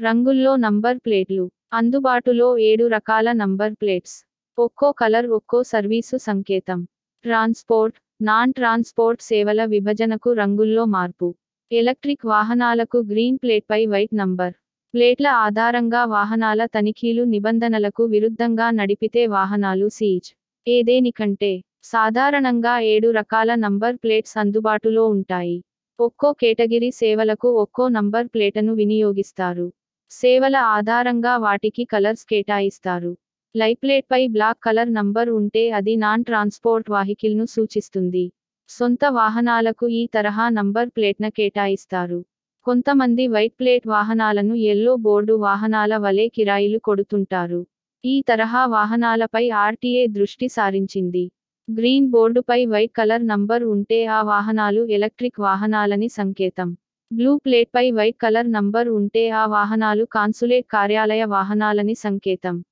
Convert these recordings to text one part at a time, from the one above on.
రంగుల్లో నంబర్ ప్లేట్లు. అందుబాటులో ఏడు రకాల నంబర్ ప్లేట్స్. ఒక్కో కలర్ ఒక్కో సర్వీసు సంకేతం. ట్రాన్స్పోర్ట్ నాన్ ట్రాన్స్పోర్ట్ సేవల విభజనకు రంగుల్లో మార్పు. ఎలక్ట్రిక్ వాహనాలకు గ్రీన్ ప్లేట్పై వైట్ నంబర్. ప్లేట్ల ఆధారంగా వాహనాల తనిఖీలు నిబంధనలకు విరుద్ధంగా నడిపితే వాహనాలు సీజ్. ఏదేనికంటే సాధారణంగా ఏడు రకాల నంబర్ ప్లేట్స్ అందుబాటులో ఉంటాయి. ఒక్కో కేటగిరీ సేవలకు ఒక్కో నంబర్ ప్లేటను వినియోగిస్తారు. సేవల ఆధారంగా వాటికి కలర్స్ కేటాయిస్తారు. లైప్లేట్పై బ్లాక్ కలర్ నంబర్ ఉంటే అది నాన్ ట్రాన్స్పోర్ట్ వాహికిల్ను సూచిస్తుంది. సొంత వాహనాలకు ఈ తరహా నంబర్ ప్లేట్న కేటాయిస్తారు. కొంతమంది వైట్ ప్లేట్ వాహనాలను ఎల్లో బోర్డు వాహనాల వలె కిరాయిలు కొడుతుంటారు. ఈ తరహా వాహనాలపై ఆర్టీఏ దృష్టి సారించింది. గ్రీన్ బోర్డుపై వైట్ కలర్ నంబర్ ఉంటే ఆ వాహనాలు ఎలక్ట్రిక్ వాహనాలని సంకేతం. బ్లూ ప్లేట్పై వైట్ కలర్ నంబర్ ఉంటే ఆ వాహనాలు కాన్సులేట్ కార్యాలయ వాహనాలని సంకేతం.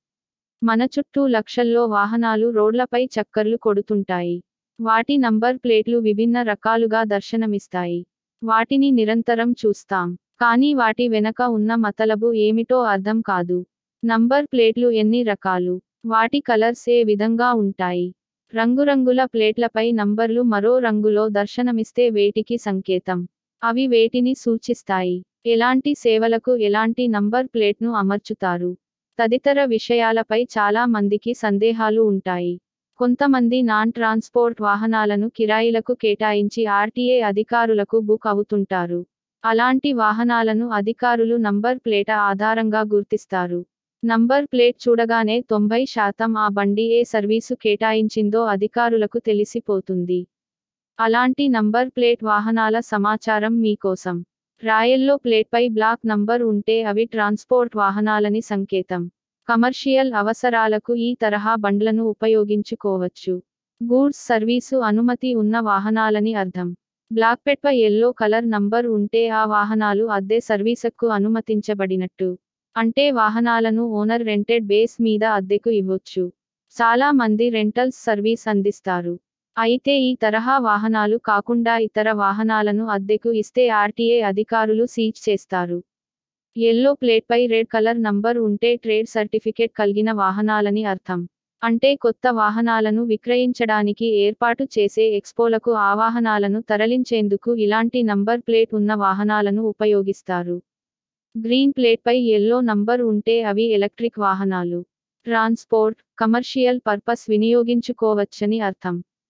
మన చుట్టూ లక్షల్లో వాహనాలు రోడ్లపై చక్కర్లు కొడుతుంటాయి. వాటి నంబర్ ప్లేట్లు విభిన్న రకాలుగా దర్శనమిస్తాయి. వాటిని నిరంతరం చూస్తాం. కానీ వాటి వెనక ఉన్న మతలబు ఏమిటో అర్థం కాదు. నంబర్ ప్లేట్లు ఎన్ని రకాలు? వాటి కలర్స్ ఏ విధంగా ఉంటాయి? రంగురంగుల ప్లేట్లపై నంబర్లు మరో రంగులో దర్శనమిస్తే వేటికి సంకేతం? అవి వేటిని సూచిస్తాయి. ఎలాంటి సేవలకు ఎలాంటి నంబర్ ప్లేట్ను అమర్చుతారు? తదితర విషయాలపై చాలా మందికి సందేహాలు ఉంటాయి. కొంతమంది నాన్ ట్రాన్స్పోర్ట్ వాహనాలను కిరాయిలకు కేటాయించి ఆర్టీఏ అధికారులకు బుక్ అవుతుంటారు. అలాంటి వాహనాలను అధికారులు నంబర్ ప్లేట ఆధారంగా గుర్తిస్తారు. నంబర్ ప్లేట్ చూడగానే తొంభై శాతం ఆ బండి ఏ సర్వీసు కేటాయించిందో అధికారులకు తెలిసిపోతుంది. అలాంటి నంబర్ ప్లేట్ వాహనాల సమాచారం మీకోసం. రాయల్లో ప్లేట్పై బ్లాక్ నంబర్ ఉంటే అవి ట్రాన్స్పోర్ట్ వాహనాలని సంకేతం. కమర్షియల్ అవసరాలకు ఈ తరహా బండ్లను ఉపయోగించుకోవచ్చు. గూడ్స్ సర్వీసు అనుమతి ఉన్న వాహనాలని అర్థం. బ్లాక్ పెట్పై ఎల్లో కలర్ నంబర్ ఉంటే ఆ వాహనాలు అద్దె సర్వీసక్కు అనుమతించబడినట్టు. అంటే వాహనాలను ఓనర్ రెంటెడ్ బేస్ మీద అద్దెకు ఇవ్వొచ్చు. చాలా మంది రెంటల్స్ సర్వీస్ అందిస్తారు. అయితే ఈ తరహా వాహనాలు కాకుండా ఇతర వాహనాలను అద్దెకు ఇస్తే ఆర్టీఏ అధికారులు సీజ్ చేస్తారు. ఎల్లో ప్లేట్పై రెడ్ కలర్ నంబర్ ఉంటే ట్రేడ్ సర్టిఫికేట్ కలిగిన వాహనాలని అర్థం. అంటే కొత్త వాహనాలను విక్రయించడానికి ఏర్పాటు చేసే ఎక్స్పోలకు ఆ వాహనాలను తరలించేందుకు ఇలాంటి నంబర్ ప్లేట్ ఉన్న వాహనాలను ఉపయోగిస్తారు. గ్రీన్ ప్లేట్పై ఎల్లో నంబర్ ఉంటే అవి ఎలక్ట్రిక్ వాహనాలు. ట్రాన్స్పోర్ట్ కమర్షియల్ పర్పస్ వినియోగించుకోవచ్చని అర్థం.